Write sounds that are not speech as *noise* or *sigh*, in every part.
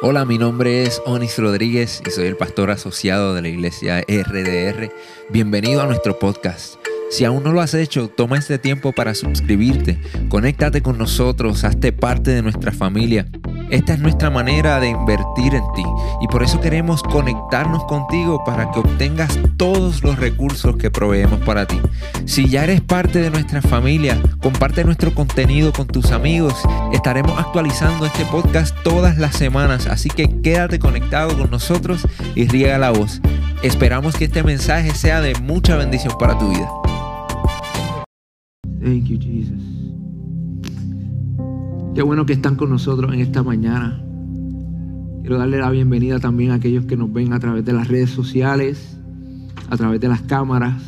Hola, mi nombre es Onis Rodríguez y soy el pastor asociado de la iglesia RDR. Bienvenido a nuestro podcast. Si aún no lo has hecho, toma este tiempo para suscribirte, conéctate con nosotros, hazte parte de nuestra familia. Esta es nuestra manera de invertir en ti y por eso queremos conectarnos contigo para que obtengas todos los recursos que proveemos para ti. Si ya eres parte de nuestra familia, comparte nuestro contenido con tus amigos. Estaremos actualizando este podcast todas las semanas, así que quédate conectado con nosotros y riega la voz. Esperamos que este mensaje sea de mucha bendición para tu vida. Thank you, Jesus. Qué bueno que están con nosotros en esta mañana. Quiero darle la bienvenida también a aquellos que nos ven a través de las redes sociales, a través de las cámaras.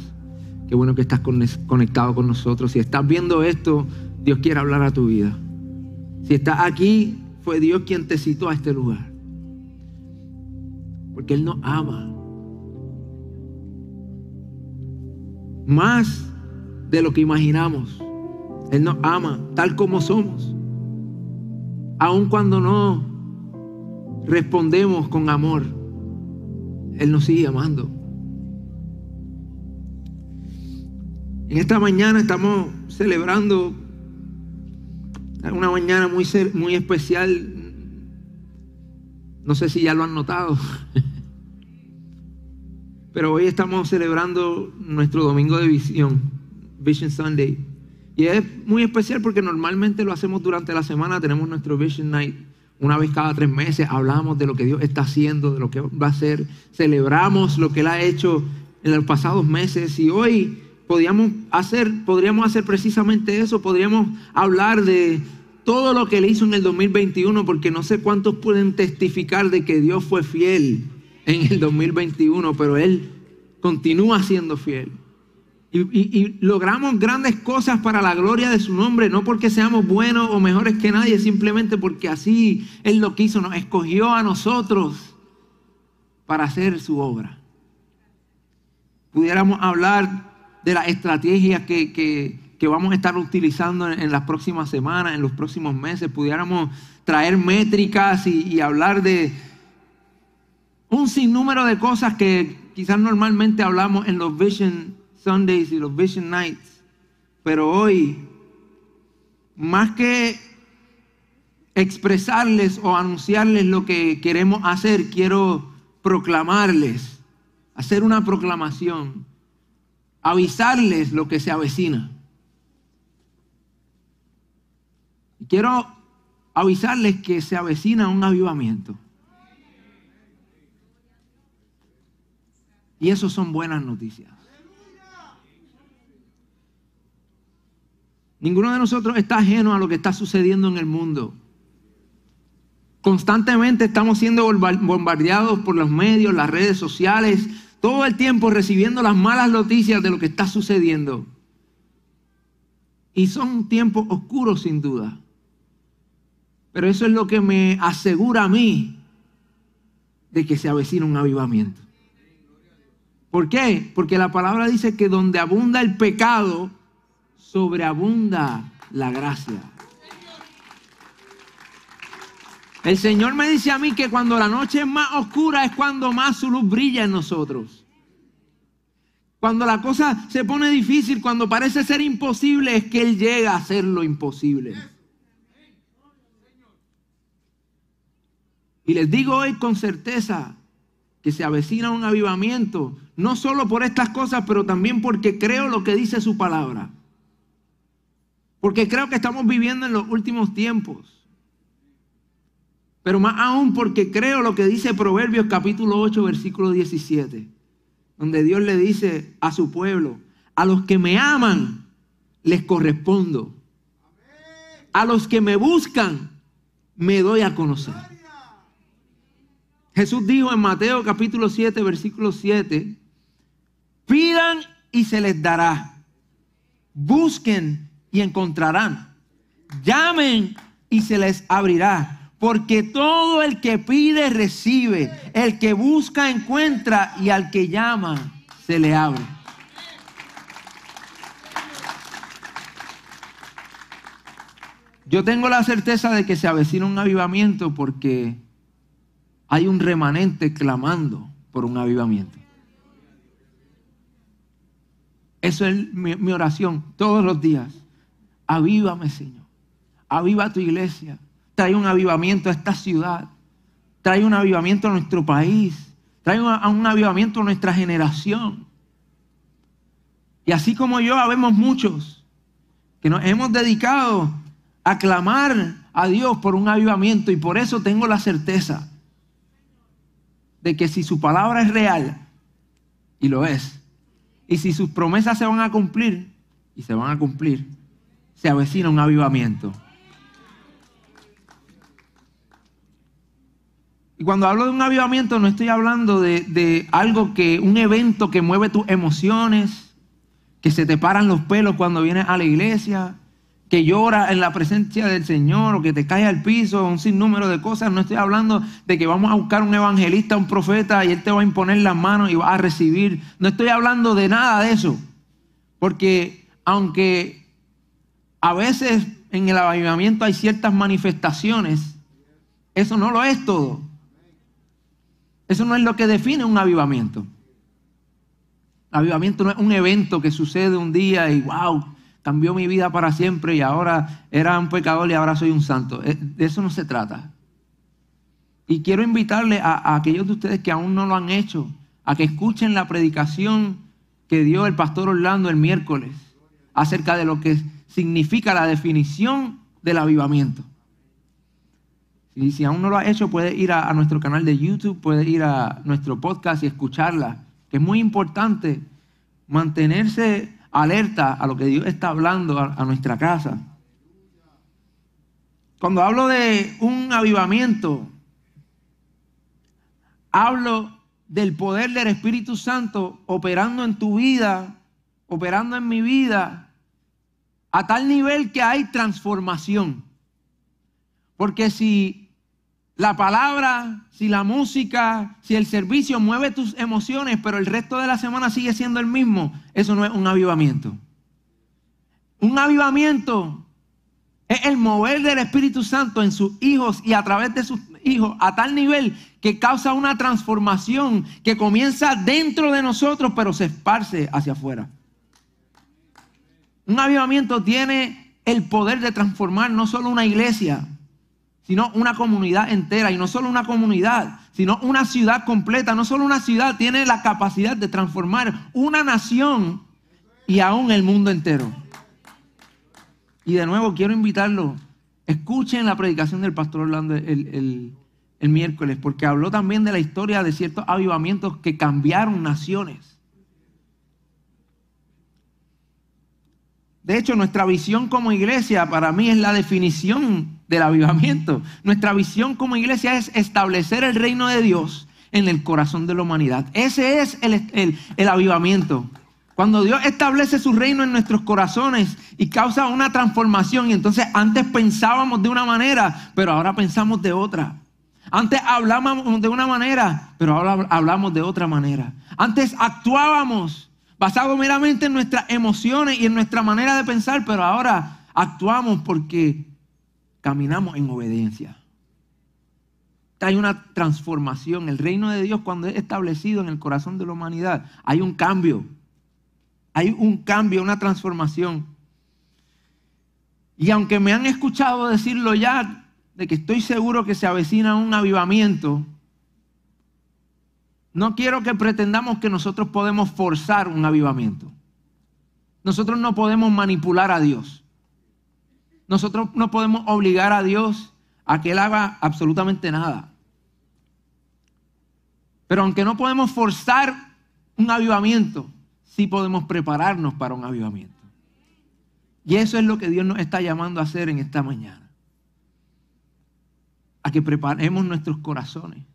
Qué bueno que estás conectado con nosotros. Si estás viendo esto, Dios quiere hablar a tu vida. Si estás aquí, fue Dios quien te citó a este lugar. Porque Él nos ama. Más de lo que imaginamos. Él nos ama tal como somos. Aun cuando no respondemos con amor, Él nos sigue amando. En esta mañana estamos celebrando una mañana muy, muy especial. No sé si ya lo han notado. *laughs* Pero hoy estamos celebrando nuestro domingo de visión. Vision Sunday. Y es muy especial porque normalmente lo hacemos durante la semana, tenemos nuestro Vision Night una vez cada tres meses, hablamos de lo que Dios está haciendo, de lo que va a hacer, celebramos lo que Él ha hecho en los pasados meses y hoy podríamos hacer, podríamos hacer precisamente eso, podríamos hablar de todo lo que Él hizo en el 2021 porque no sé cuántos pueden testificar de que Dios fue fiel en el 2021, pero Él continúa siendo fiel. Y, logramos grandes cosas para la gloria de su nombre, no porque seamos buenos o mejores que nadie, simplemente porque así Él lo quiso, nos escogió a nosotros para hacer su obra. Pudiéramos hablar de las estrategias que, vamos a estar utilizando en, las próximas semanas, en los próximos meses, pudiéramos traer métricas y, y hablar de un sinnúmero de cosas que quizás normalmente hablamos en los Vision Sundays y los Vision Nights. Pero hoy, más que expresarles o anunciarles lo que queremos hacer, quiero proclamarles, hacer una proclamación, avisarles lo que se avecina. Quiero avisarles que se avecina un avivamiento. Y eso son buenas noticias. Ninguno de nosotros está ajeno a lo que está sucediendo en el mundo. Constantemente estamos siendo bombardeados por los medios, las redes sociales, todo el tiempo recibiendo las malas noticias de lo que está sucediendo. Y son tiempos oscuros sin duda. Pero eso es lo que me asegura a mí de que se avecina un avivamiento. ¿Por qué? Porque la palabra dice que donde abunda el pecado, sobreabunda la gracia. El Señor me dice a mí que cuando la noche es más oscura es cuando más su luz brilla en nosotros. Cuando la cosa se pone difícil, cuando parece ser imposible, es que Él llega a hacer lo imposible. Y les digo hoy con certeza que se avecina un avivamiento, no solo por estas cosas, pero también porque creo lo que dice su palabra. Porque creo que estamos viviendo en los últimos tiempos. Pero más aún porque creo lo que dice Proverbios capítulo 8, versículo 17. Donde Dios le dice a su pueblo, a los que me aman, les correspondo. A los que me buscan, me doy a conocer. Jesús dijo en Mateo capítulo 7, versículo 7, pidan y se les dará. Busquen y encontrarán. Llamen y se les abrirá. Porque todo el que pide recibe, el que busca encuentra y al que llama se le abre. Yo tengo la certeza de que se avecina un avivamiento porque hay un remanente clamando por un avivamiento. Eso es mi, mi oración todos los días. Avívame, Señor. Aviva tu iglesia. Trae un avivamiento a esta ciudad. Trae un avivamiento a nuestro país. Trae un, avivamiento a nuestra generación. Y así como yo, habemos muchos que nos hemos dedicado a clamar a Dios por un avivamiento y por eso tengo la certeza de que si su palabra es real, y lo es, y si sus promesas se van a cumplir, y se van a cumplir, se avecina un avivamiento. Y cuando hablo de un avivamiento no estoy hablando de, de, algo que, un evento que mueve tus emociones, que se te paran los pelos cuando vienes a la iglesia, que llora en la presencia del Señor o que te cae al piso, un sinnúmero de cosas. No estoy hablando de que vamos a buscar un evangelista, un profeta y él te va a imponer las manos y va a recibir. No estoy hablando de nada de eso. Porque aunque a veces en el avivamiento hay ciertas manifestaciones, eso no lo es todo. Eso no es lo que define un avivamiento. Avivamiento no es un evento que sucede un día y wow, cambió mi vida para siempre y ahora era un pecador y ahora soy un santo. Eh, de eso no se trata. Y quiero invitarle a, a, aquellos de ustedes que aún no lo han hecho, a que escuchen la predicación que dio el pastor Orlando el miércoles acerca de lo que significa la definición del avivamiento. Y si aún no lo ha hecho, puede ir a, nuestro canal de YouTube, puede ir a nuestro podcast y escucharla, es muy importante mantenerse alerta a lo que Dios está hablando a nuestra casa. Cuando hablo de un avivamiento, hablo del poder del Espíritu Santo operando en tu vida, operando en mi vida, a tal nivel que hay transformación. Porque si la palabra, si la música, si el servicio mueve tus emociones, pero el resto de la semana sigue siendo el mismo, eso no es un avivamiento. Un avivamiento es el mover del Espíritu Santo en sus hijos y a través de sus hijos a tal nivel que causa una transformación que comienza dentro de nosotros, pero se esparce hacia afuera. Un avivamiento tiene el poder de transformar no solo una iglesia, sino una comunidad entera. Y no solo una comunidad, sino una ciudad completa. No solo una ciudad tiene la capacidad de transformar una nación y aún el mundo entero. Y de nuevo quiero invitarlo. Escuchen la predicación del pastor Orlando el, el, el miércoles, porque habló también de la historia de ciertos avivamientos que cambiaron naciones. De hecho, nuestra visión como iglesia para mí es la definición del avivamiento. Nuestra visión como iglesia es establecer el reino de Dios en el corazón de la humanidad. Ese es el, el, el, avivamiento. Cuando Dios establece su reino en nuestros corazones y causa una transformación. Y entonces antes pensábamos de una manera, pero ahora pensamos de otra. Antes hablábamos de una manera, pero ahora hablamos de otra manera. Antes actuábamos basado meramente en nuestras emociones y en nuestra manera de pensar, pero ahora actuamos porque caminamos en obediencia. Hay una transformación. El reino de Dios cuando es establecido en el corazón de la humanidad, hay un cambio. Hay un cambio, una transformación. Y aunque me han escuchado decirlo ya, de que estoy seguro que se avecina un avivamiento, no quiero que pretendamos que nosotros podemos forzar un avivamiento. Nosotros no podemos manipular a Dios. Nosotros no podemos obligar a Dios a que Él haga absolutamente nada. Pero aunque no podemos forzar un avivamiento, sí podemos prepararnos para un avivamiento. Y eso es lo que Dios nos está llamando a hacer en esta mañana. A que preparemos nuestros corazones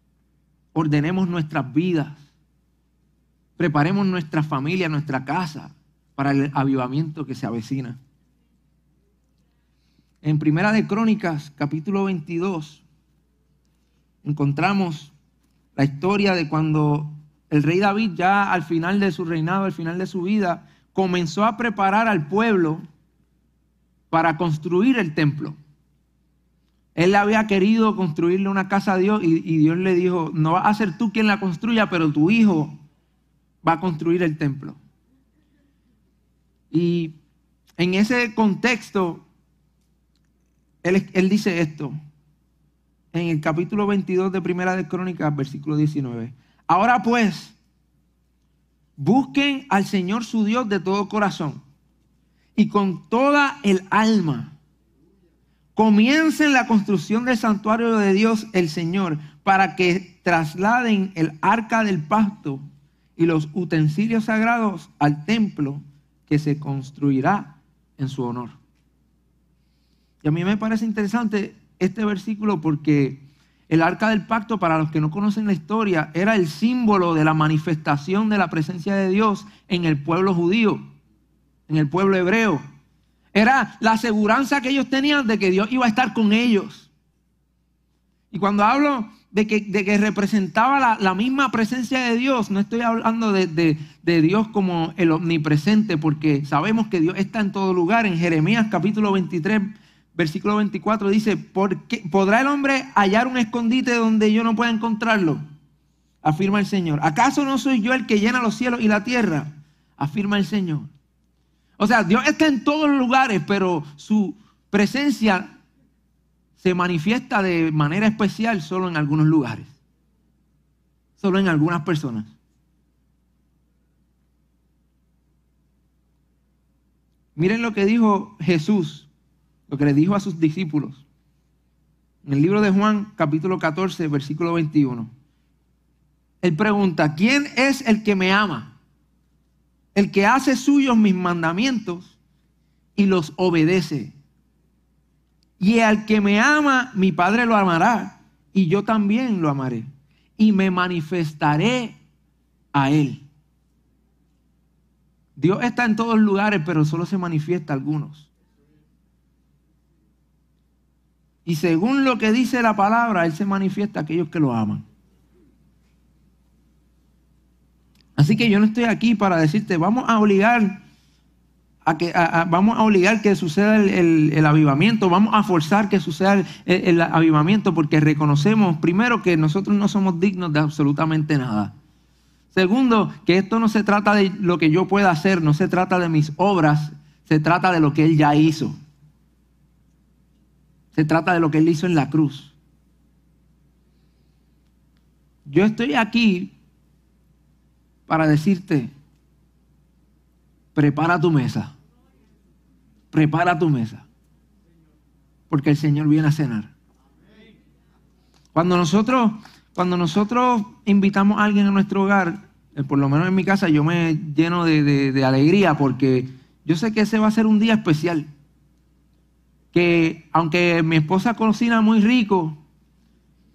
ordenemos nuestras vidas, preparemos nuestra familia, nuestra casa para el avivamiento que se avecina. En Primera de Crónicas, capítulo 22, encontramos la historia de cuando el rey David ya al final de su reinado, al final de su vida, comenzó a preparar al pueblo para construir el templo. Él había querido construirle una casa a Dios y, Dios le dijo, no vas a ser tú quien la construya, pero tu hijo va a construir el templo. Y en ese contexto, él, él, dice esto, en el capítulo 22 de Primera de Crónicas, versículo 19. Ahora pues, busquen al Señor su Dios de todo corazón y con toda el alma. Comiencen la construcción del santuario de Dios el Señor para que trasladen el arca del pacto y los utensilios sagrados al templo que se construirá en su honor. Y a mí me parece interesante este versículo porque el arca del pacto, para los que no conocen la historia, era el símbolo de la manifestación de la presencia de Dios en el pueblo judío, en el pueblo hebreo. Era la aseguranza que ellos tenían de que Dios iba a estar con ellos. Y cuando hablo de que, de que representaba la, la, misma presencia de Dios, no estoy hablando de, de, de, Dios como el omnipresente, porque sabemos que Dios está en todo lugar. En Jeremías capítulo 23, versículo 24 dice, ¿Por qué, ¿podrá el hombre hallar un escondite donde yo no pueda encontrarlo? Afirma el Señor. ¿Acaso no soy yo el que llena los cielos y la tierra? Afirma el Señor. O sea, Dios está en todos los lugares, pero su presencia se manifiesta de manera especial solo en algunos lugares, solo en algunas personas. Miren lo que dijo Jesús, lo que le dijo a sus discípulos. En el libro de Juan, capítulo 14, versículo 21. Él pregunta, ¿quién es el que me ama? El que hace suyos mis mandamientos y los obedece. Y al que me ama, mi Padre lo amará, y yo también lo amaré, y me manifestaré a él. Dios está en todos lugares, pero solo se manifiesta a algunos. Y según lo que dice la palabra, Él se manifiesta a aquellos que lo aman. Así que yo no estoy aquí para decirte, vamos a obligar a que vamos a obligar que suceda el, avivamiento, vamos a forzar que suceda el, avivamiento porque reconocemos primero que nosotros no somos dignos de absolutamente nada. Segundo, que esto no se trata de lo que yo pueda hacer, no se trata de mis obras, se trata de lo que Él ya hizo. Se trata de lo que Él hizo en la cruz. Yo estoy aquí para decirte, prepara tu mesa prepara tu mesa. Porque el Señor viene a cenar. Cuando nosotros, cuando nosotros invitamos a alguien a nuestro hogar, eh, por lo menos en mi casa, yo me lleno de, de, de alegría porque yo sé que ese va a ser un día especial. Que aunque mi esposa cocina muy rico,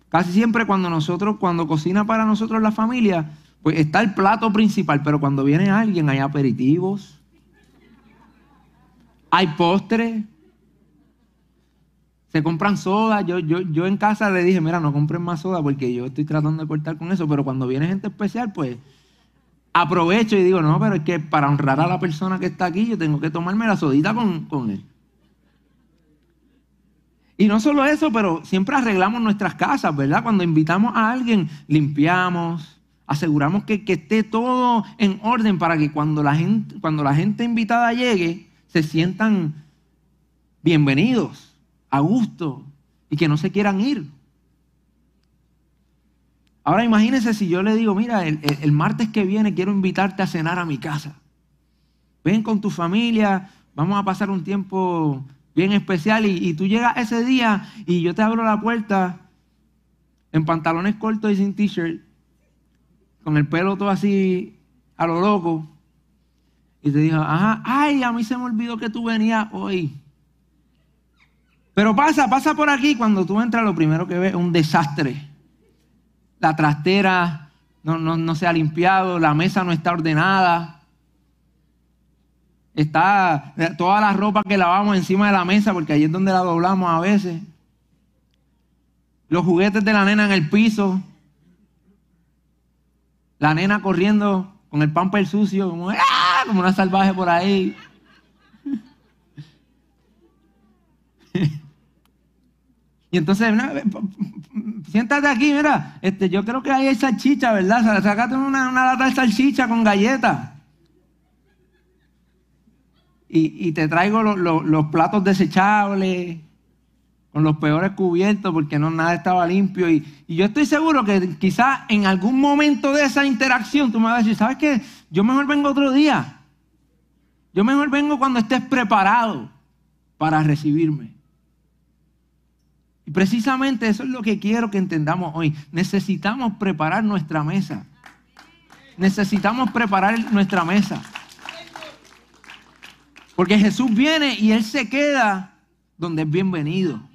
casi siempre cuando nosotros, cuando cocina para nosotros la familia, pues está el plato principal, pero cuando viene alguien hay aperitivos, hay postres, se compran soda. Yo, yo, yo en casa le dije, mira, no compren más soda porque yo estoy tratando de cortar con eso, pero cuando viene gente especial, pues aprovecho y digo, no, pero es que para honrar a la persona que está aquí, yo tengo que tomarme la sodita con, con él. Y no solo eso, pero siempre arreglamos nuestras casas, ¿verdad? Cuando invitamos a alguien, limpiamos, aseguramos que, que esté todo en orden para que cuando la gente, cuando la gente invitada llegue, se sientan bienvenidos, a gusto y que no se quieran ir. Ahora imagínense si yo le digo, mira, el, martes que viene quiero invitarte a cenar a mi casa. Ven con tu familia, vamos a pasar un tiempo bien especial y, y tú llegas ese día y yo te abro la puerta en pantalones cortos y sin t-shirt, con el pelo todo así a lo loco, y te dijo, ajá, ay, a mí se me olvidó que tú venías hoy. Pero pasa, pasa por aquí, cuando tú entras lo primero que ves es un desastre. La trastera no, no se ha limpiado, la mesa no está ordenada. Está toda la ropa que lavamos encima de la mesa, porque ahí es donde la doblamos a veces. Los juguetes de la nena en el piso. La nena corriendo con el pamper sucio, como, ¡ah! como una salvaje por ahí. *laughs* Y entonces, siéntate aquí, mira, este, yo creo que ahí hay salchicha, ¿verdad? Sácate una, una lata de salchicha con galletas. Y, te traigo los platos desechables, con los peores cubiertos, porque no nada estaba limpio. Y, yo estoy seguro que quizás en algún momento de esa interacción tú me vas a decir, ¿sabes qué? Yo mejor vengo otro día. Yo mejor vengo cuando estés preparado para recibirme. Y precisamente eso es lo que quiero que entendamos hoy. Necesitamos preparar nuestra mesa. Necesitamos preparar nuestra mesa. Porque Jesús viene y Él se queda donde es bienvenido.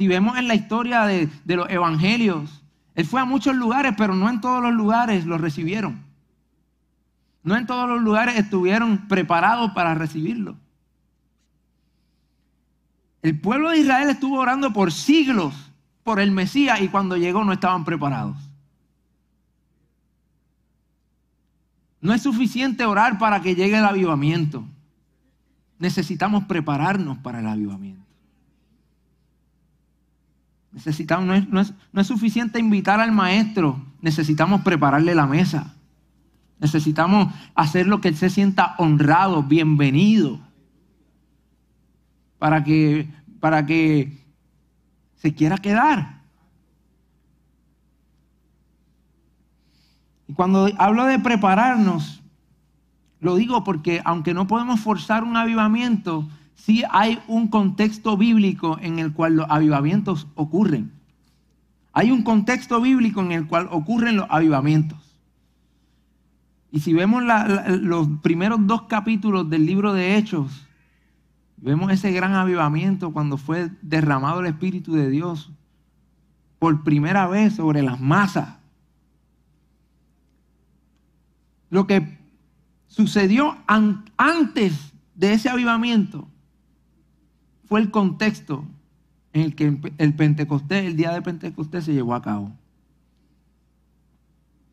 Si vemos en la historia de, de, los evangelios, Él fue a muchos lugares, pero no en todos los lugares lo recibieron. No en todos los lugares estuvieron preparados para recibirlo. El pueblo de Israel estuvo orando por siglos por el Mesías y cuando llegó no estaban preparados. No es suficiente orar para que llegue el avivamiento. Necesitamos prepararnos para el avivamiento. Necesitamos, no, es, no, es, no es suficiente invitar al maestro, necesitamos prepararle la mesa. Necesitamos hacer lo que él se sienta honrado, bienvenido para que, para que se quiera quedar. Y cuando hablo de prepararnos, lo digo porque aunque no podemos forzar un avivamiento, sí hay un contexto bíblico en el cual los avivamientos ocurren. Hay un contexto bíblico en el cual ocurren los avivamientos. Y si vemos los primeros dos capítulos del libro de Hechos, Vemos ese gran avivamiento cuando fue derramado el Espíritu de Dios por primera vez sobre las masas. Lo que sucedió antes de ese avivamiento fue el contexto en el que el Pentecostés, el día de Pentecostés se llevó a cabo.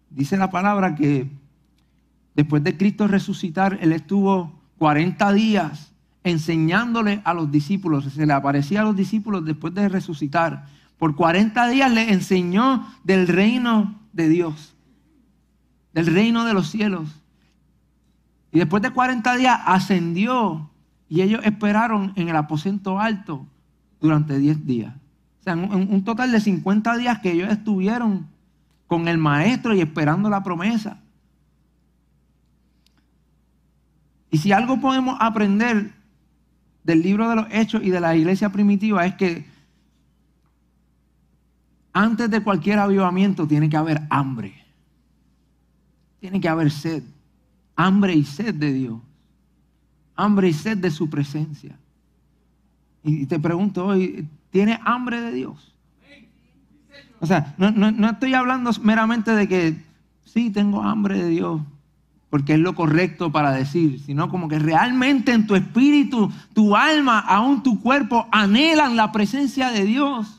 Dice la palabra que después de Cristo resucitar, Él estuvo 40 días enseñándole a los discípulos. Se le aparecía a los discípulos después de resucitar. Por 40 días le enseñó del reino de Dios, del reino de los cielos. Y después de 40 días ascendió y ellos esperaron en el aposento alto durante 10 días. O sea, un, un total de 50 días que ellos estuvieron con el maestro y esperando la promesa. Y si algo podemos aprender del libro de los hechos y de la iglesia primitiva es que antes de cualquier avivamiento tiene que haber hambre. Tiene que haber sed. Hambre y sed de Dios. Hambre y sed de su presencia. Y te pregunto hoy, ¿tiene hambre de Dios? O sea, no, no estoy hablando meramente de que sí, tengo hambre de Dios porque es lo correcto para decir, sino como que realmente en tu espíritu, tu alma, aún tu cuerpo anhelan la presencia de Dios.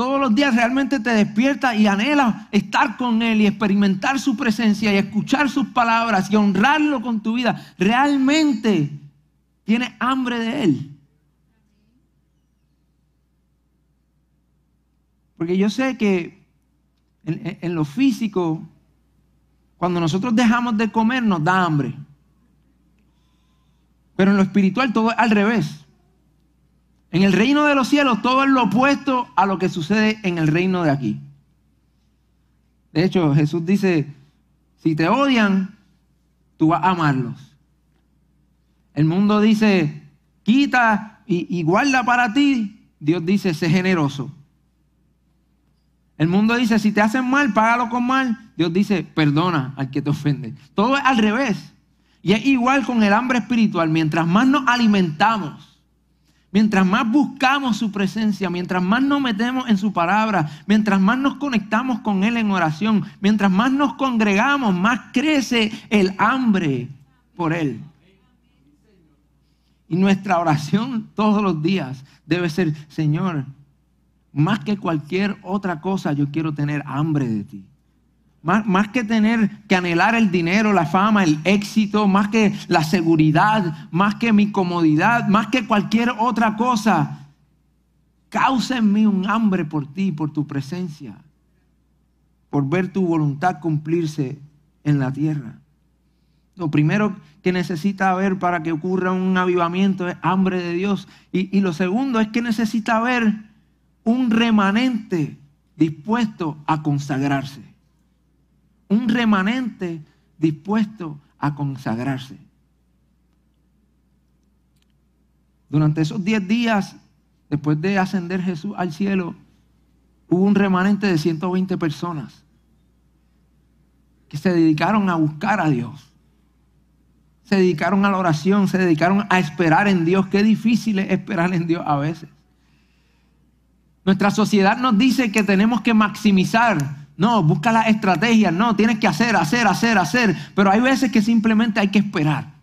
Todos los días realmente te despiertas y anhelas estar con Él y experimentar su presencia y escuchar sus palabras y honrarlo con tu vida. Realmente tienes hambre de Él. Porque yo sé que en, en lo físico cuando nosotros dejamos de comer nos da hambre. Pero en lo espiritual todo es al revés. En el reino de los cielos todo es lo opuesto a lo que sucede en el reino de aquí. De hecho, Jesús dice, si te odian, tú vas a amarlos. El mundo dice, quita y, y guarda para ti. Dios dice, sé generoso. El mundo dice, si te hacen mal, págalo con mal. Dios dice, perdona al que te ofende. Todo es al revés. Y es igual con el hambre espiritual. Mientras más nos alimentamos, mientras más buscamos su presencia, mientras más nos metemos en su palabra, mientras más nos conectamos con Él en oración, mientras más nos congregamos, más crece el hambre por Él. Y nuestra oración todos los días debe ser, Señor, más que cualquier otra cosa, yo quiero tener hambre de ti. Más, que tener que anhelar el dinero, la fama, el éxito, más que la seguridad, más que mi comodidad, más que cualquier otra cosa, causa en mí un hambre por ti, por tu presencia, por ver tu voluntad cumplirse en la tierra. Lo primero que necesita haber para que ocurra un avivamiento es hambre de Dios. Y, y lo segundo es que necesita haber un remanente dispuesto a consagrarse. Un remanente dispuesto a consagrarse. Durante esos 10 días, después de ascender Jesús al cielo, hubo un remanente de 120 personas que se dedicaron a buscar a Dios. Se dedicaron a la oración, se dedicaron a esperar en Dios. Qué difícil es esperar en Dios a veces. Nuestra sociedad nos dice que tenemos que maximizar. No, busca las estrategias. No, tienes que hacer, hacer, hacer, hacer. Pero hay veces que simplemente hay que esperar.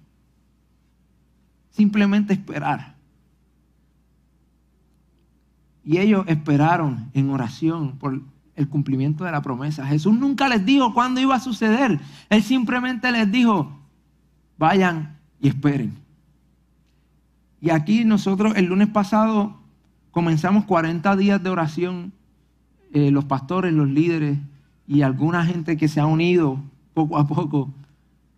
Simplemente esperar. Y ellos esperaron en oración por el cumplimiento de la promesa. Jesús nunca les dijo cuándo iba a suceder. Él simplemente les dijo, vayan y esperen. Y aquí nosotros el lunes pasado comenzamos 40 días de oración, eh, los pastores, los líderes y alguna gente que se ha unido poco a poco.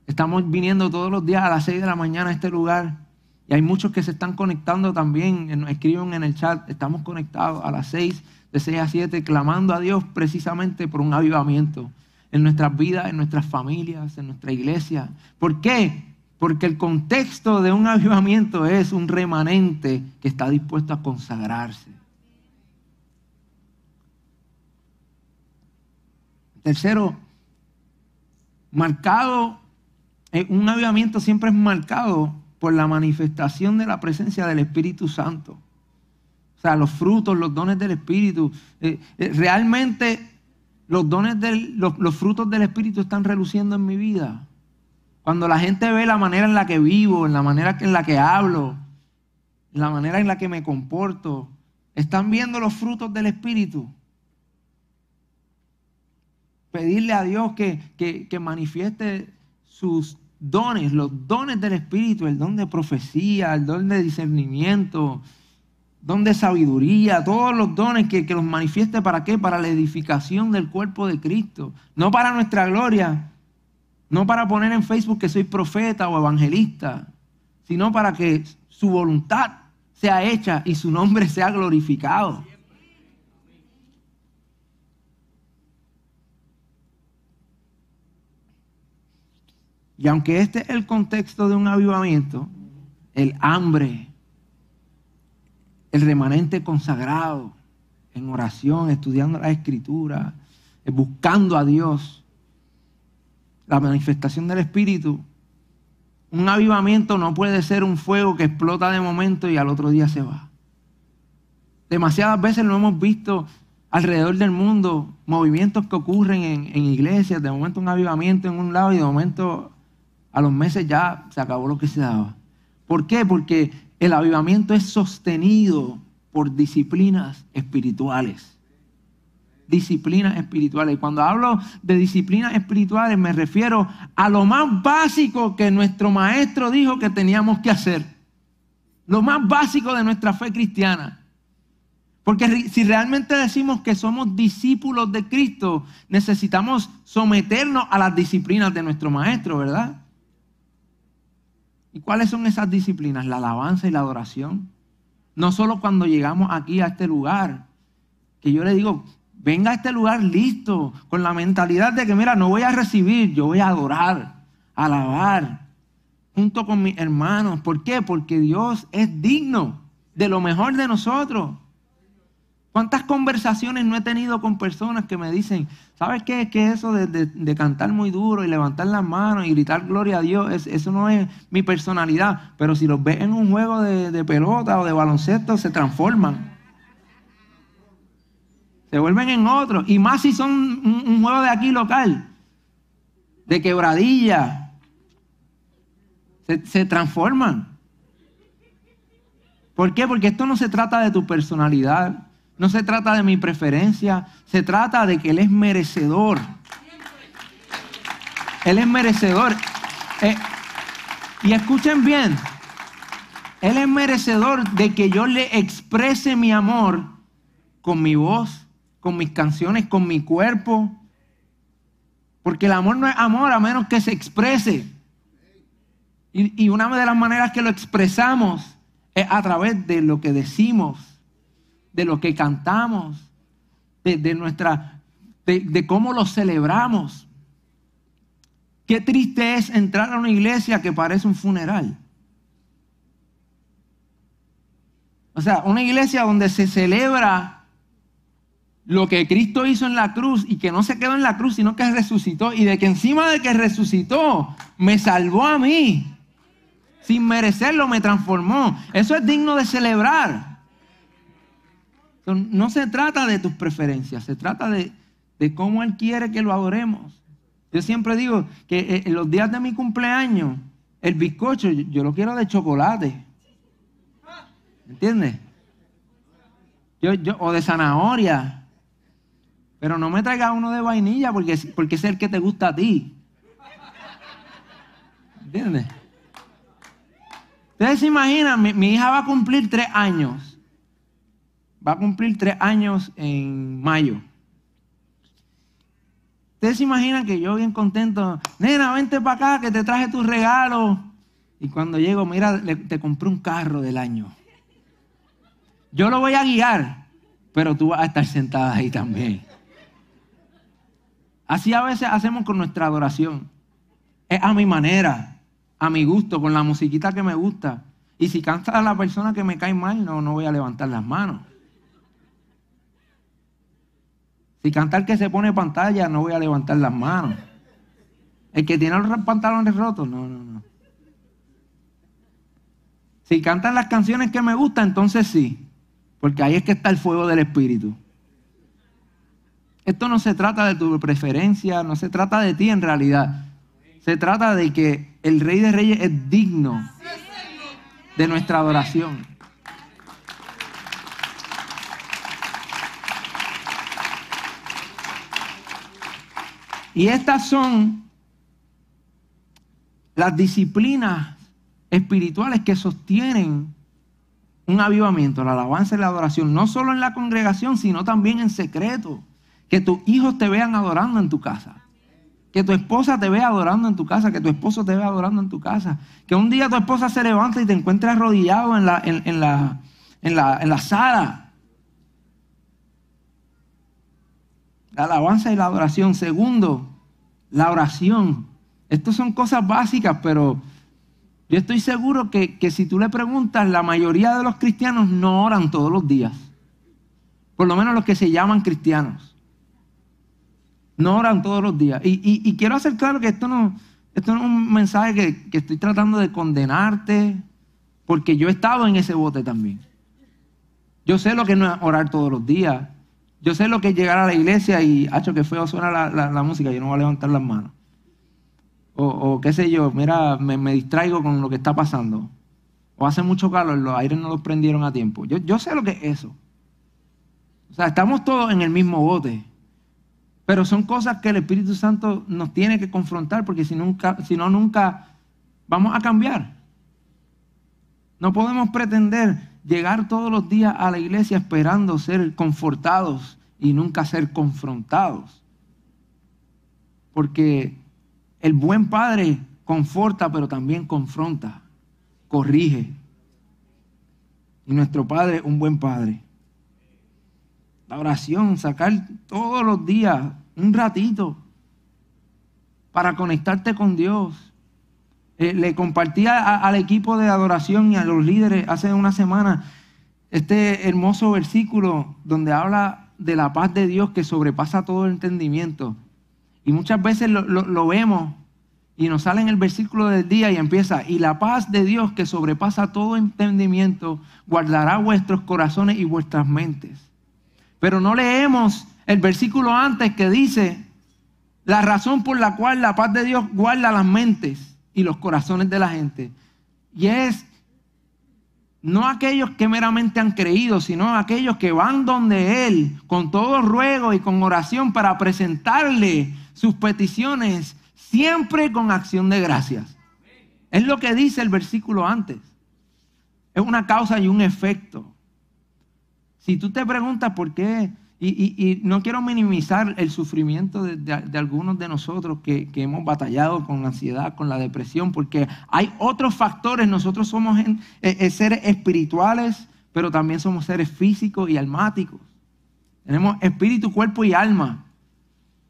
Estamos viniendo todos los días a las 6 de la mañana a este lugar y hay muchos que se están conectando también, escriben en el chat, estamos conectados a las 6, de 6 a 7, clamando a Dios precisamente por un avivamiento en nuestras vidas, en nuestras familias, en nuestra iglesia. ¿Por qué? Porque el contexto de un avivamiento es un remanente que está dispuesto a consagrarse. Tercero, marcado, eh, un avivamiento siempre es marcado por la manifestación de la presencia del Espíritu Santo. O sea, los frutos, los dones del Espíritu. Eh, eh, realmente los dones del, los frutos del Espíritu están reluciendo en mi vida. Cuando la gente ve la manera en la que vivo, en la manera en la que hablo, en la manera en la que me comporto, están viendo los frutos del Espíritu. Pedirle a Dios que, que, manifieste sus dones, los dones del Espíritu, el don de profecía, el don de discernimiento, don de sabiduría, todos los dones que, que, los manifieste para qué? Para la edificación del cuerpo de Cristo, no para nuestra gloria, no para poner en Facebook que soy profeta o evangelista, sino para que su voluntad sea hecha y su nombre sea glorificado. Y aunque este es el contexto de un avivamiento, el hambre, el remanente consagrado en oración, estudiando la escritura, buscando a Dios, la manifestación del Espíritu, un avivamiento no puede ser un fuego que explota de momento y al otro día se va. Demasiadas veces lo hemos visto alrededor del mundo, movimientos que ocurren en, iglesias, de momento un avivamiento en un lado y de momento a los meses ya se acabó lo que se daba. ¿Por qué? Porque el avivamiento es sostenido por disciplinas espirituales disciplinas espirituales. Y cuando hablo de disciplinas espirituales me refiero a lo más básico que nuestro maestro dijo que teníamos que hacer. Lo más básico de nuestra fe cristiana. Porque si realmente decimos que somos discípulos de Cristo, necesitamos someternos a las disciplinas de nuestro maestro, ¿verdad? ¿Y cuáles son esas disciplinas? La alabanza y la adoración. No solo cuando llegamos aquí a este lugar, que yo le digo, venga a este lugar listo, con la mentalidad de que, mira, no voy a recibir, yo voy a adorar, alabar, junto con mis hermanos. ¿Por qué? Porque Dios es digno de lo mejor de nosotros. ¿Cuántas conversaciones no he tenido con personas que me dicen, ¿sabes qué? Es que eso de, cantar muy duro y levantar las manos y gritar gloria a Dios, eso no es mi personalidad. Pero si los ves en un juego de, de pelota o de baloncesto, se transforman. Se vuelven en otro. Y más si son un, juego de aquí local. De quebradilla. Se, se transforman. ¿Por qué? Porque esto no se trata de tu personalidad. No se trata de mi preferencia. Se trata de que Él es merecedor. Él es merecedor. Eh, y escuchen bien, Él es merecedor de que yo le exprese mi amor con mi voz, con mis canciones, con mi cuerpo. Porque el amor no es amor a menos que se exprese. Y, y, una de las maneras que lo expresamos es a través de lo que decimos, de lo que cantamos, de, nuestra, de, de cómo lo celebramos. Qué triste es entrar a una iglesia que parece un funeral. O sea, una iglesia donde se celebra lo que Cristo hizo en la cruz y que no se quedó en la cruz, sino que resucitó y de que encima de que resucitó, me salvó a mí. Sin merecerlo, me transformó. Eso es digno de celebrar. No se trata de tus preferencias, se trata de, cómo Él quiere que lo adoremos. Yo siempre digo que eh, en los días de mi cumpleaños, el bizcocho yo, lo quiero de chocolate. ¿Entiendes? O de zanahoria. Pero no me traiga uno de vainilla porque, porque es el que te gusta a ti. ¿Entiendes? Ustedes se imaginan, mi hija va a cumplir tres años va a cumplir tres años en mayo. Ustedes se imaginan que yo bien contento, nena, vente para acá que te traje tu regalo. Y cuando llego, mira, te compré un carro del año. Yo lo voy a guiar, pero tú vas a estar sentada ahí también. Así a veces hacemos con nuestra adoración. Es a mi manera, a mi gusto, con la musiquita que me gusta. Y si canta la persona que me cae mal, no, no voy a levantar las manos. Si cantar que se pone pantalla, no voy a levantar las manos. El que tiene los pantalones rotos, no, no, no. Si cantan las canciones que me gustan, entonces sí. Porque ahí es que está el fuego del Espíritu. Esto no se trata de tu preferencia, no se trata de ti en realidad. Se trata de que el Rey de Reyes es digno de nuestra adoración. Y estas son las disciplinas espirituales que sostienen un avivamiento, la alabanza y la adoración, no solo en la congregación, sino también en secreto. Que tus hijos te vean adorando en tu casa. Que tu esposa te vea adorando en tu casa, que tu esposo te vea adorando en tu casa. Que un día tu esposa se levanta y te encuentre arrodillado en la, en, la, en la, en la sala la alabanza y la adoración. Segundo, la oración. Estas son cosas básicas, pero yo estoy seguro que, si tú le preguntas, la mayoría de los cristianos no oran todos los días. Por lo menos los que se llaman cristianos. No oran todos los días. Y, quiero hacer claro que esto no, esto no es un mensaje que, que estoy tratando de condenarte, porque yo he estado en ese bote también. Yo sé lo que no es orar todos los días. Yo sé lo que es llegar a la iglesia y, hecho que feo suena la, la, música, yo no voy a levantar las manos. O, qué sé yo, mira, me, distraigo con lo que está pasando. O hace mucho calor, los aires no los prendieron a tiempo. Yo, yo sé lo que es eso. O sea, estamos todos en el mismo bote. Pero son cosas que el Espíritu Santo nos tiene que confrontar porque si, nunca, si no, nunca vamos a cambiar. No podemos pretender llegar todos los días a la iglesia esperando ser confortados y nunca ser confrontados. Porque el buen padre conforta, pero también confronta, corrige. Y nuestro padre, un buen padre. La oración, sacar todos los días un ratito para conectarte con Dios eh, le compartía al equipo de adoración y a los líderes hace una semana este hermoso versículo donde habla de la paz de Dios que sobrepasa todo entendimiento. Y muchas veces lo, lo vemos y nos sale en el versículo del día y empieza, y la paz de Dios que sobrepasa todo entendimiento guardará vuestros corazones y vuestras mentes. Pero no leemos el versículo antes que dice, la razón por la cual la paz de Dios guarda las mentes y los corazones de la gente. Y es no aquellos que meramente han creído, sino aquellos que van donde Él con todo ruego y con oración para presentarle sus peticiones siempre con acción de gracias. Es lo que dice el versículo antes. Es una causa y un efecto. Si tú te preguntas por qué, y, no quiero minimizar el sufrimiento de, algunos de nosotros que, hemos batallado con la ansiedad, con la depresión, porque hay otros factores. Nosotros somos eh, eh, seres espirituales, pero también somos seres físicos y almáticos. Tenemos espíritu, cuerpo y alma.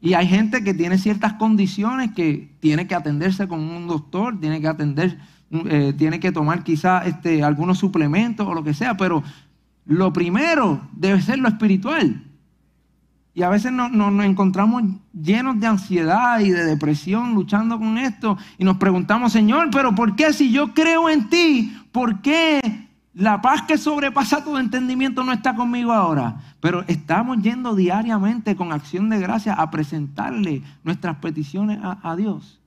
Y hay gente que tiene ciertas condiciones que tiene que atenderse con un doctor, tiene que atender, eh, tiene que tomar quizás este, algunos suplementos o lo que sea, pero lo primero debe ser lo espiritual. Y a veces nos, encontramos llenos de ansiedad y de depresión luchando con esto y nos preguntamos, Señor, pero ¿por qué si yo creo en ti, por qué la paz que sobrepasa todo entendimiento no está conmigo ahora? Pero estamos yendo diariamente con acción de gracia a presentarle nuestras peticiones a Dios.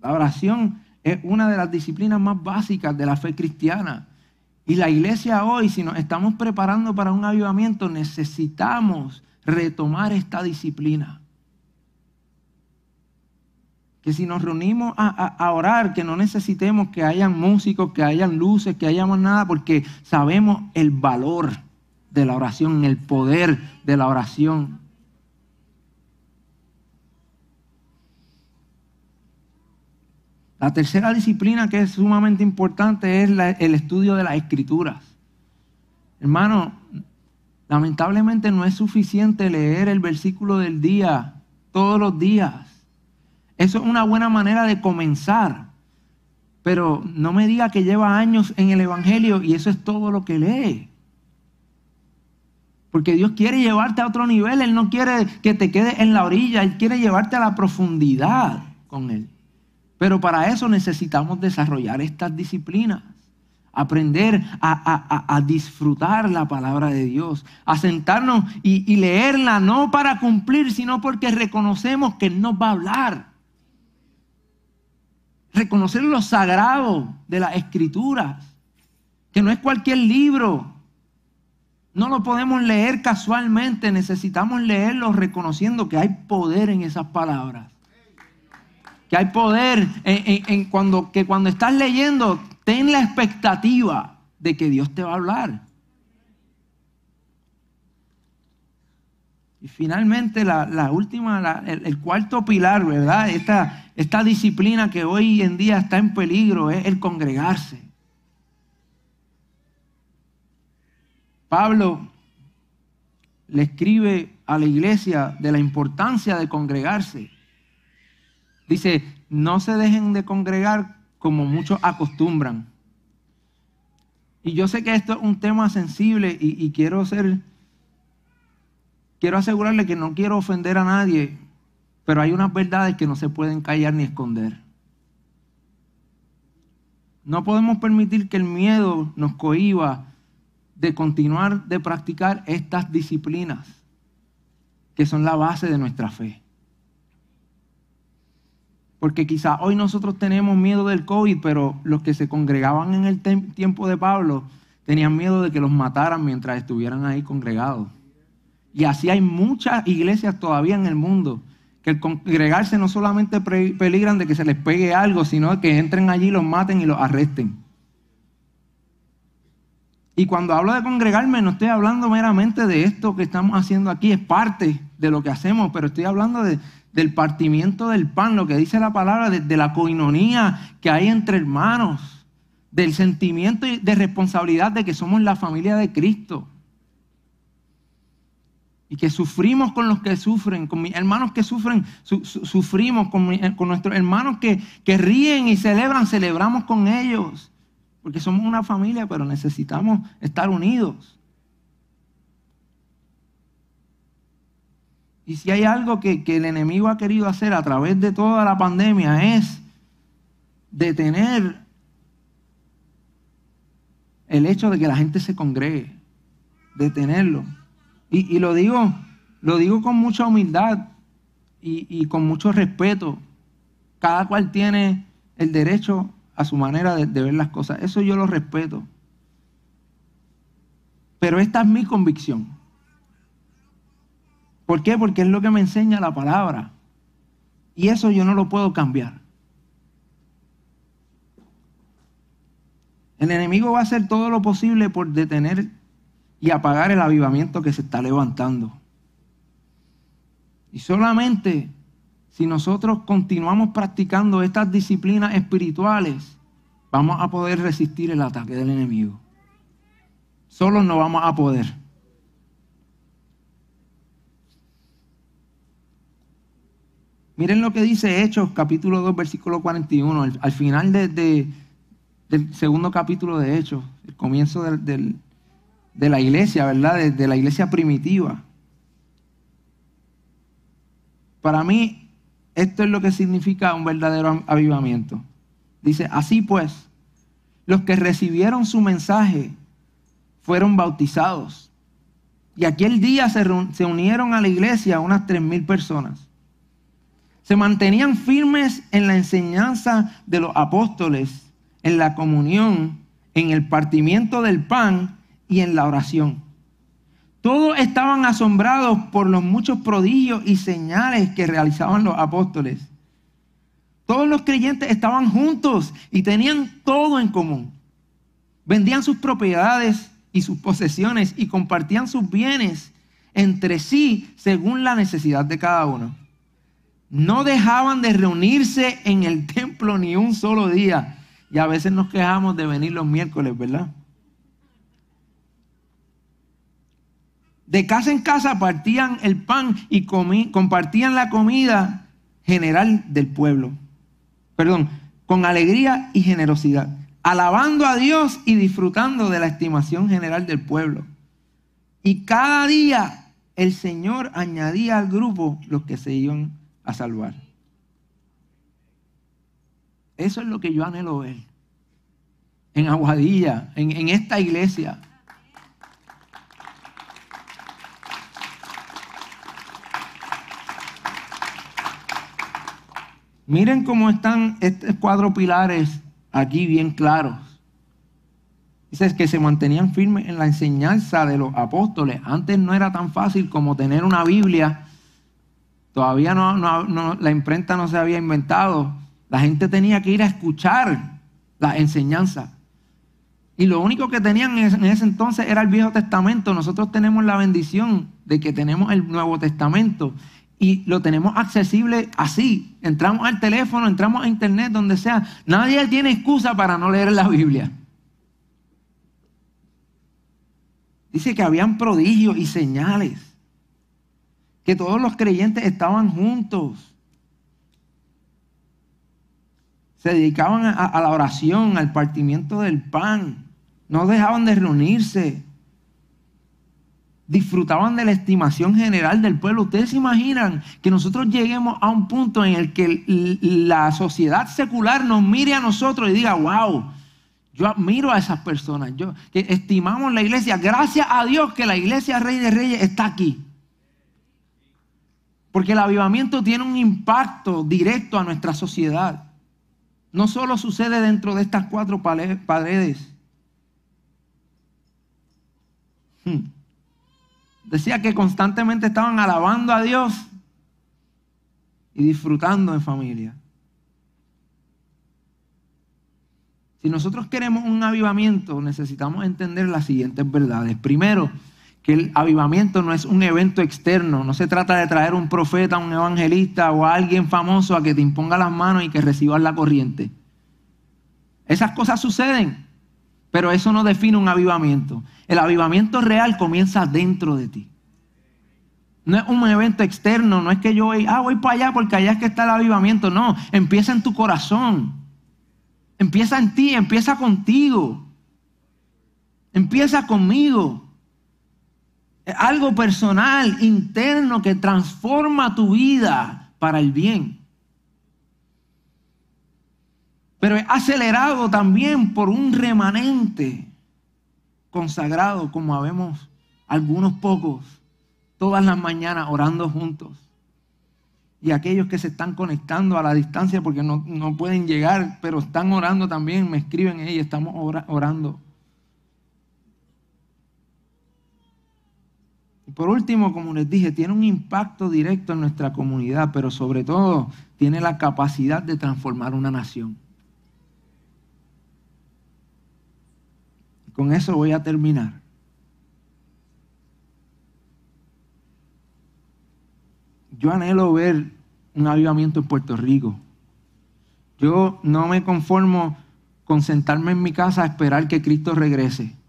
La oración es una de las disciplinas más básicas de la fe cristiana. Y la iglesia hoy, si nos estamos preparando para un avivamiento, necesitamos retomar esta disciplina. Que si nos reunimos a, orar, que no necesitemos que hayan músicos, que hayan luces, que hayamos nada, porque sabemos el valor de la oración, el poder de la oración. La tercera disciplina que es sumamente importante es el estudio de las escrituras. Hermano, lamentablemente no es suficiente leer el versículo del día todos los días. Eso es una buena manera de comenzar. Pero no me diga que lleva años en el Evangelio y eso es todo lo que lee. Porque Dios quiere llevarte a otro nivel. Él no quiere que te quedes en la orilla. Él quiere llevarte a la profundidad con Él. Pero para eso necesitamos desarrollar estas disciplinas. Aprender a, disfrutar la palabra de Dios, a sentarnos y, y, leerla no para cumplir, sino porque reconocemos que Él nos va a hablar. Reconocer lo sagrado de las escrituras, que no es cualquier libro. No lo podemos leer casualmente, necesitamos leerlo reconociendo que hay poder en esas palabras que hay poder en, cuando, que cuando estás leyendo, ten la expectativa de que Dios te va a hablar. Y finalmente la, última, el, cuarto pilar, ¿verdad? Esta, esta disciplina que hoy en día está en peligro es el congregarse. Pablo le escribe a la iglesia de la importancia de congregarse. Dice, no se dejen de congregar como muchos acostumbran. Y yo sé que esto es un tema sensible y, quiero ser, quiero asegurarle que no quiero ofender a nadie, pero hay unas verdades que no se pueden callar ni esconder. No podemos permitir que el miedo nos cohiba de continuar de practicar estas disciplinas que son la base de nuestra fe. Porque quizá hoy nosotros tenemos miedo del COVID, pero los que se congregaban en el tiempo de Pablo tenían miedo de que los mataran mientras estuvieran ahí congregados. Y así hay muchas iglesias todavía en el mundo que el congregarse no solamente peligran de que se les pegue algo, sino que entren allí, los maten y los arresten. Y cuando hablo de congregarme, no estoy hablando meramente de esto que estamos haciendo aquí, es parte de lo que hacemos, pero estoy hablando de, del partimiento del pan, lo que dice la palabra, de, la coinonía que hay entre hermanos, del sentimiento de responsabilidad de que somos la familia de Cristo. Y que sufrimos con los que sufren, con mis hermanos que sufren, sufrimos, con, con, nuestros hermanos que, que ríen y celebran, celebramos con ellos. Porque somos una familia, pero necesitamos estar unidos. Y si hay algo que, el enemigo ha querido hacer a través de toda la pandemia es detener el hecho de que la gente se congregue, detenerlo. Y, lo digo, lo digo con mucha humildad y, con mucho respeto. Cada cual tiene el derecho a su manera de ver las cosas. Eso yo lo respeto. Pero esta es mi convicción. ¿Por qué? Porque es lo que me enseña la palabra. Y eso yo no lo puedo cambiar. El enemigo va a hacer todo lo posible por detener y apagar el avivamiento que se está levantando. Y solamente si nosotros continuamos practicando estas disciplinas espirituales, vamos a poder resistir el ataque del enemigo. Solo no vamos a poder. Miren lo que dice Hechos, capítulo 2, versículo 41, al, final del segundo capítulo de Hechos, el comienzo de la iglesia, ¿verdad? De, la iglesia primitiva. Para mí, esto es lo que significa un verdadero avivamiento. Dice, así pues, los que recibieron su mensaje fueron bautizados. Y aquel día se, se unieron a la iglesia unas tres mil personas. Se mantenían firmes en la enseñanza de los apóstoles, en la comunión, en el partimiento del pan y en la oración. Todos estaban asombrados por los muchos prodigios y señales que realizaban los apóstoles. Todos los creyentes estaban juntos y tenían todo en común. Vendían sus propiedades y sus posesiones y compartían sus bienes entre sí según la necesidad de cada uno. No dejaban de reunirse en el templo ni un solo día. Y a veces nos quejamos de venir los miércoles, ¿verdad? De casa en casa partían el pan y compartían la comida general del pueblo. Perdón, con alegría y generosidad, alabando a Dios y disfrutando de la estimación general del pueblo. Y cada día el Señor añadía al grupo los que se iban a salvar. Eso es lo que yo anhelo ver en Aguadilla, en, en esta iglesia. Miren cómo están estos cuatro pilares aquí bien claros. Dice que se mantenían firmes en la enseñanza de los apóstoles. Antes no era tan fácil como tener una Biblia. Todavía no, la imprenta no se había inventado. La gente tenía que ir a escuchar la enseñanza. Y lo único que tenían en ese entonces era el Viejo Testamento. Nosotros tenemos la bendición de que tenemos el Nuevo Testamento y lo tenemos accesible así. Entramos al teléfono, entramos a internet, donde sea. Nadie tiene excusa para no leer la Biblia. Dice que habían prodigios y señales. Que todos los creyentes estaban juntos. Se dedicaban a, la oración, al partimiento del pan. No dejaban de reunirse disfrutaban de la estimación general del pueblo. Ustedes se imaginan que nosotros lleguemos a un punto en el que la sociedad secular nos mire a nosotros y diga, wow, yo admiro a esas personas, yo, que estimamos la iglesia. Gracias a Dios que la iglesia Rey de Reyes está aquí. Porque el avivamiento tiene un impacto directo a nuestra sociedad. No solo sucede dentro de estas cuatro paredes. Hmm. Decía que constantemente estaban alabando a Dios y disfrutando en familia. Si nosotros queremos un avivamiento, necesitamos entender las siguientes verdades. Primero, que el avivamiento no es un evento externo, no se trata de traer un profeta, un evangelista o a alguien famoso a que te imponga las manos y que recibas la corriente. Esas cosas suceden, pero eso no define un avivamiento. El avivamiento real comienza dentro de ti. No es un evento externo, no es que yo voy, ah, voy para allá porque allá es que está el avivamiento. No, empieza en tu corazón. Empieza en ti, empieza contigo. Empieza conmigo. Algo personal, interno, que transforma tu vida para el bien pero es acelerado también por un remanente consagrado, como habemos algunos pocos, todas las mañanas orando juntos. Y aquellos que se están conectando a la distancia porque no, pueden llegar, pero están orando también, me escriben, y estamos orando. Por último, como les dije, tiene un impacto directo en nuestra comunidad, pero sobre todo tiene la capacidad de transformar una nación. Con eso voy a terminar. Yo anhelo ver un avivamiento en Puerto Rico. Yo no me conformo con sentarme en mi casa a esperar que Cristo regrese.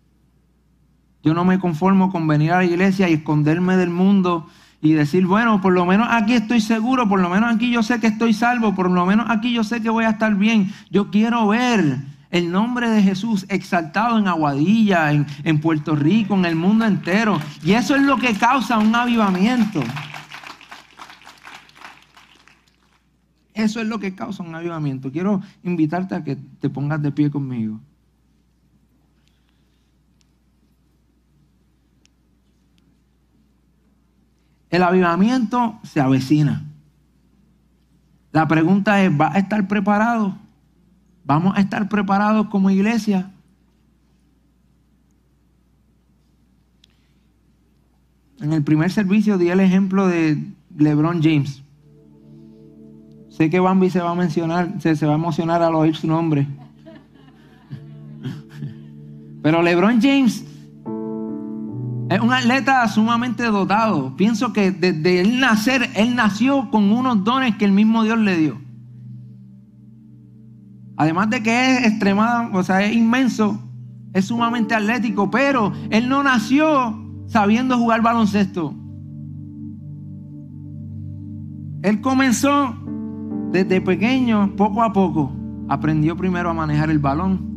Yo no me conformo con venir a la iglesia y esconderme del mundo y decir, bueno, por lo menos aquí estoy seguro, por lo menos aquí yo sé que estoy salvo, por lo menos aquí yo sé que voy a estar bien. Yo quiero ver el nombre de Jesús exaltado en Aguadilla, en, en Puerto Rico, en el mundo entero. Y eso es lo que causa un avivamiento. Eso es lo que causa un avivamiento. Quiero invitarte a que te pongas de pie conmigo. El avivamiento se avecina. La pregunta es, ¿va a estar preparado? ¿Vamos a estar preparados como iglesia? En el primer servicio di el ejemplo de LeBron James. Sé que Bambi se va a mencionar, se, se va a emocionar al oír su nombre. *laughs* Pero LeBron James es un atleta sumamente dotado. Pienso que desde el nacer, él nació con unos dones que el mismo Dios le dio. Además de que es extremado, o sea, es inmenso, es sumamente atlético, pero él no nació sabiendo jugar baloncesto. Él comenzó desde pequeño, poco a poco. Aprendió primero a manejar el balón,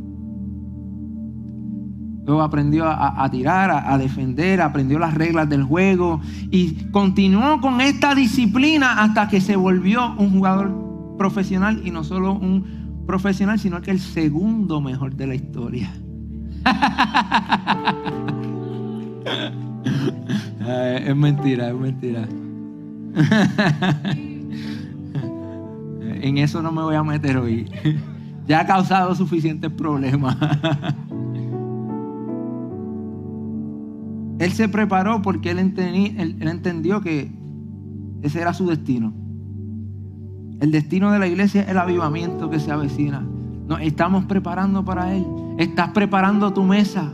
Luego aprendió a, tirar, a, defender, aprendió las reglas del juego y continuó con esta disciplina hasta que se volvió un jugador profesional y no solo un profesional, sino que el segundo mejor de la historia. *laughs* es mentira, es mentira. *laughs* en eso no me voy a meter hoy. *laughs* ya ha causado suficientes problemas. Él se preparó porque él, entendió que ese era su destino. El destino de la iglesia es el avivamiento que se avecina. Nos estamos preparando para Él. Estás preparando tu mesa.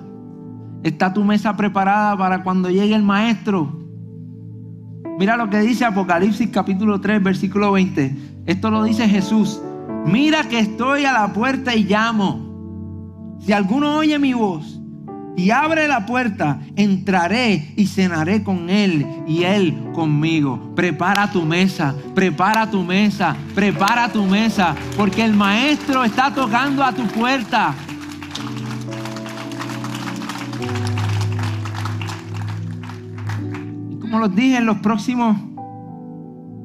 Está tu mesa preparada para cuando llegue el Maestro. Mira lo que dice Apocalipsis capítulo 3, versículo 20. Esto lo dice Jesús. Mira que estoy a la puerta y llamo. Si alguno oye mi voz y abre la puerta, entraré y cenaré con Él y Él conmigo. Prepara tu mesa, prepara tu mesa, prepara tu mesa, porque el Maestro está tocando a tu puerta. Y como los dije, en los próximos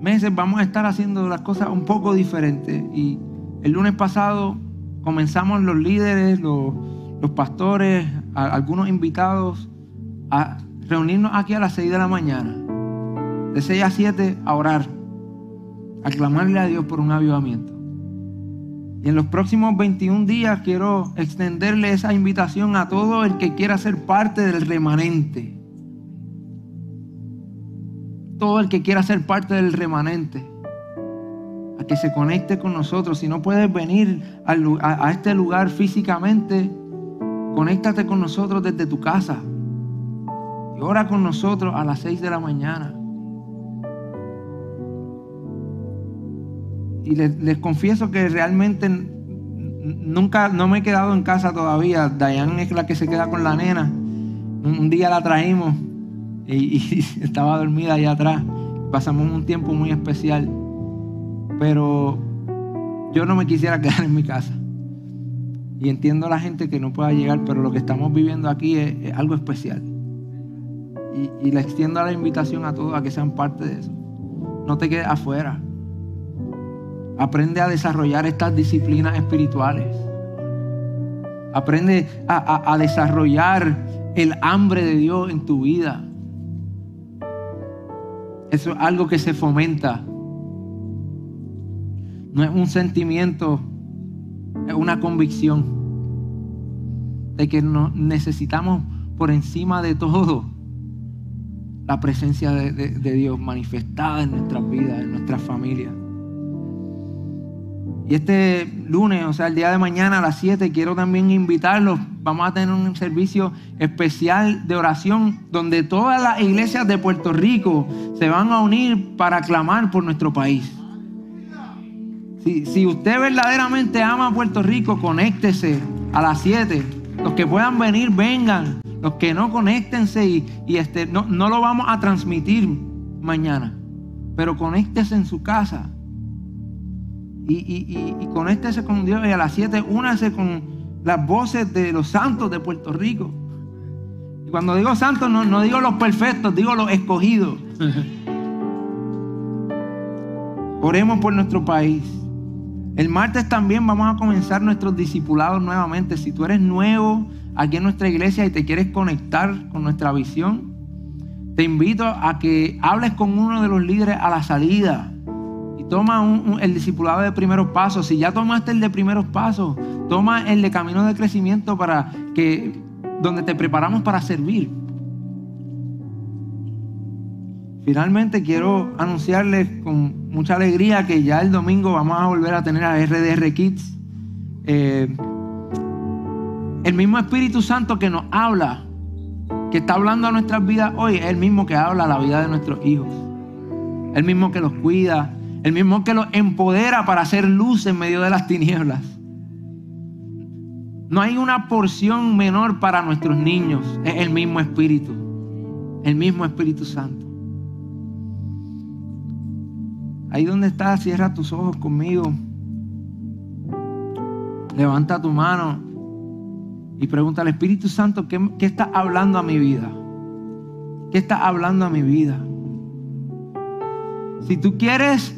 meses vamos a estar haciendo las cosas un poco diferentes. Y el lunes pasado comenzamos los líderes, los los pastores, algunos invitados a reunirnos aquí a las 6 de la mañana, de 6 a 7 a orar, a clamarle a Dios por un avivamiento. Y en los próximos 21 días quiero extenderle esa invitación a todo el que quiera ser parte del remanente. Todo el que quiera ser parte del remanente. A que se conecte con nosotros. Si no puedes venir a, a este lugar físicamente, Conéctate con nosotros desde tu casa. Y ora con nosotros a las 6 de la mañana. Y les, confieso que realmente nunca, no me he quedado en casa todavía. Dayan es la que se queda con la nena. Un, día la traímos y, y, *laughs* estaba dormida allá atrás. Pasamos un tiempo muy especial. Pero yo no me quisiera quedar en mi casa. Y entiendo a la gente que no pueda llegar, pero lo que estamos viviendo aquí es, algo especial. Y, le extiendo la invitación a todos a que sean parte de eso. No te quedes afuera. Aprende a desarrollar estas disciplinas espirituales. Aprende a, a desarrollar el hambre de Dios en tu vida. Eso es algo que se fomenta. No es un sentimiento es una convicción de que necesitamos por encima de todo la presencia de, de Dios manifestada en nuestras vidas, en nuestras familias. Y este lunes, o sea, el día de mañana a las 7, quiero también invitarlos. Vamos a tener un servicio especial de oración donde todas las iglesias de Puerto Rico se van a unir para clamar por nuestro país. Si, si usted verdaderamente ama a Puerto Rico, conéctese a las 7. Los que puedan venir, vengan. Los que no, conéctense y, y este, no, no lo vamos a transmitir mañana. Pero conéctese en su casa y, y, y, conéctese con Dios y a las 7 únase con las voces de los santos de Puerto Rico. Y cuando digo santos, no, no digo los perfectos, digo los escogidos. *laughs* Oremos por nuestro país. El martes también vamos a comenzar nuestros discipulados nuevamente. Si tú eres nuevo aquí en nuestra iglesia y te quieres conectar con nuestra visión, te invito a que hables con uno de los líderes a la salida toma el discipulado de primeros pasos. Si ya tomaste el de primeros pasos, toma el de camino de crecimiento para que donde te preparamos para servir. Finalmente quiero anunciarles con mucha alegría que ya el domingo vamos a volver a tener a RDR Kids. Eh, el mismo Espíritu Santo que nos habla, que está hablando a nuestras vidas hoy, es el mismo que habla a la vida de nuestros hijos. El mismo que los cuida, el mismo que los empodera para hacer luz en medio de las tinieblas. No hay una porción menor para nuestros niños. Es el mismo Espíritu. El mismo Espíritu Santo. Ahí donde estás, cierra tus ojos conmigo. Levanta tu mano y pregunta al Espíritu Santo, ¿qué, ¿qué, está hablando a mi vida? ¿Qué está hablando a mi vida? Si tú quieres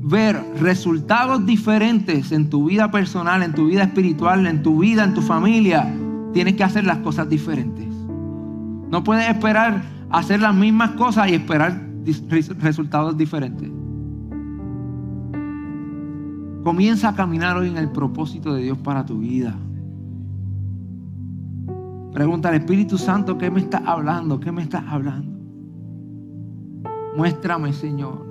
ver resultados diferentes en tu vida personal, en tu vida espiritual, en tu vida, en tu familia, tienes que hacer las cosas diferentes. No puedes esperar hacer las mismas cosas y esperar resultados diferentes. Comienza a caminar hoy en el propósito de Dios para tu vida. Pregunta al Espíritu Santo, ¿qué me está hablando? ¿Qué me está hablando? Muéstrame, Señor.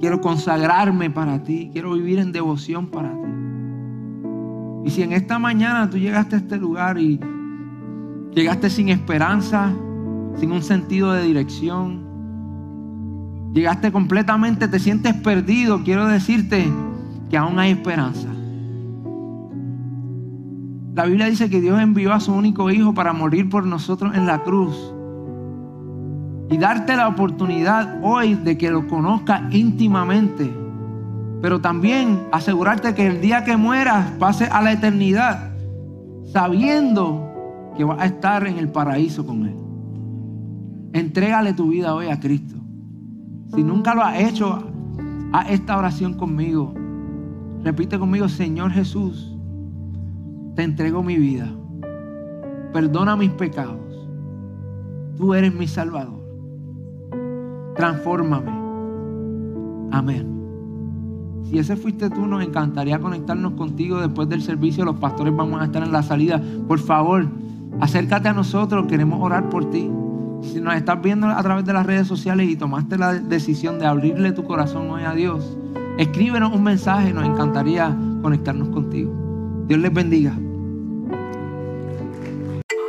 Quiero consagrarme para ti. Quiero vivir en devoción para ti. Y si en esta mañana tú llegaste a este lugar y llegaste sin esperanza, sin un sentido de dirección, llegaste completamente, te sientes perdido, quiero decirte que aún hay esperanza. La Biblia dice que Dios envió a su único hijo para morir por nosotros en la cruz y darte la oportunidad hoy de que lo conozcas íntimamente. Pero también asegurarte que el día que mueras pase a la eternidad sabiendo que vas a estar en el paraíso con Él. Entrégale tu vida hoy a Cristo. Si nunca lo has hecho, haz esta oración conmigo. Repite conmigo, Señor Jesús, te entrego mi vida. Perdona mis pecados. Tú eres mi Salvador transfórmame. Amén. Si ese fuiste tú, nos encantaría conectarnos contigo después del servicio. Los pastores vamos a estar en la salida. Por favor, acércate a nosotros, queremos orar por ti. Si nos estás viendo a través de las redes sociales y tomaste la decisión de abrirle tu corazón hoy a Dios, escríbenos un mensaje, nos encantaría conectarnos contigo. Dios les bendiga.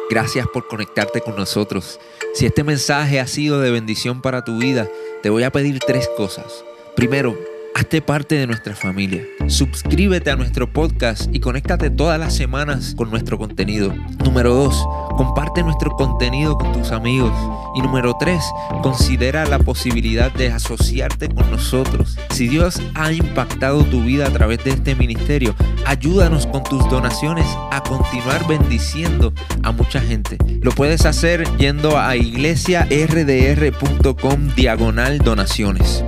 Gracias por conectarte con nosotros. Si este mensaje ha sido de bendición para tu vida, te voy a pedir tres cosas. Primero, Hazte parte de nuestra familia. Suscríbete a nuestro podcast y conéctate todas las semanas con nuestro contenido. Número 2. Comparte nuestro contenido con tus amigos. Y número 3. Considera la posibilidad de asociarte con nosotros. Si Dios ha impactado tu vida a través de este ministerio, ayúdanos con tus donaciones a continuar bendiciendo a mucha gente. Lo puedes hacer yendo a iglesiardr.com diagonal donaciones.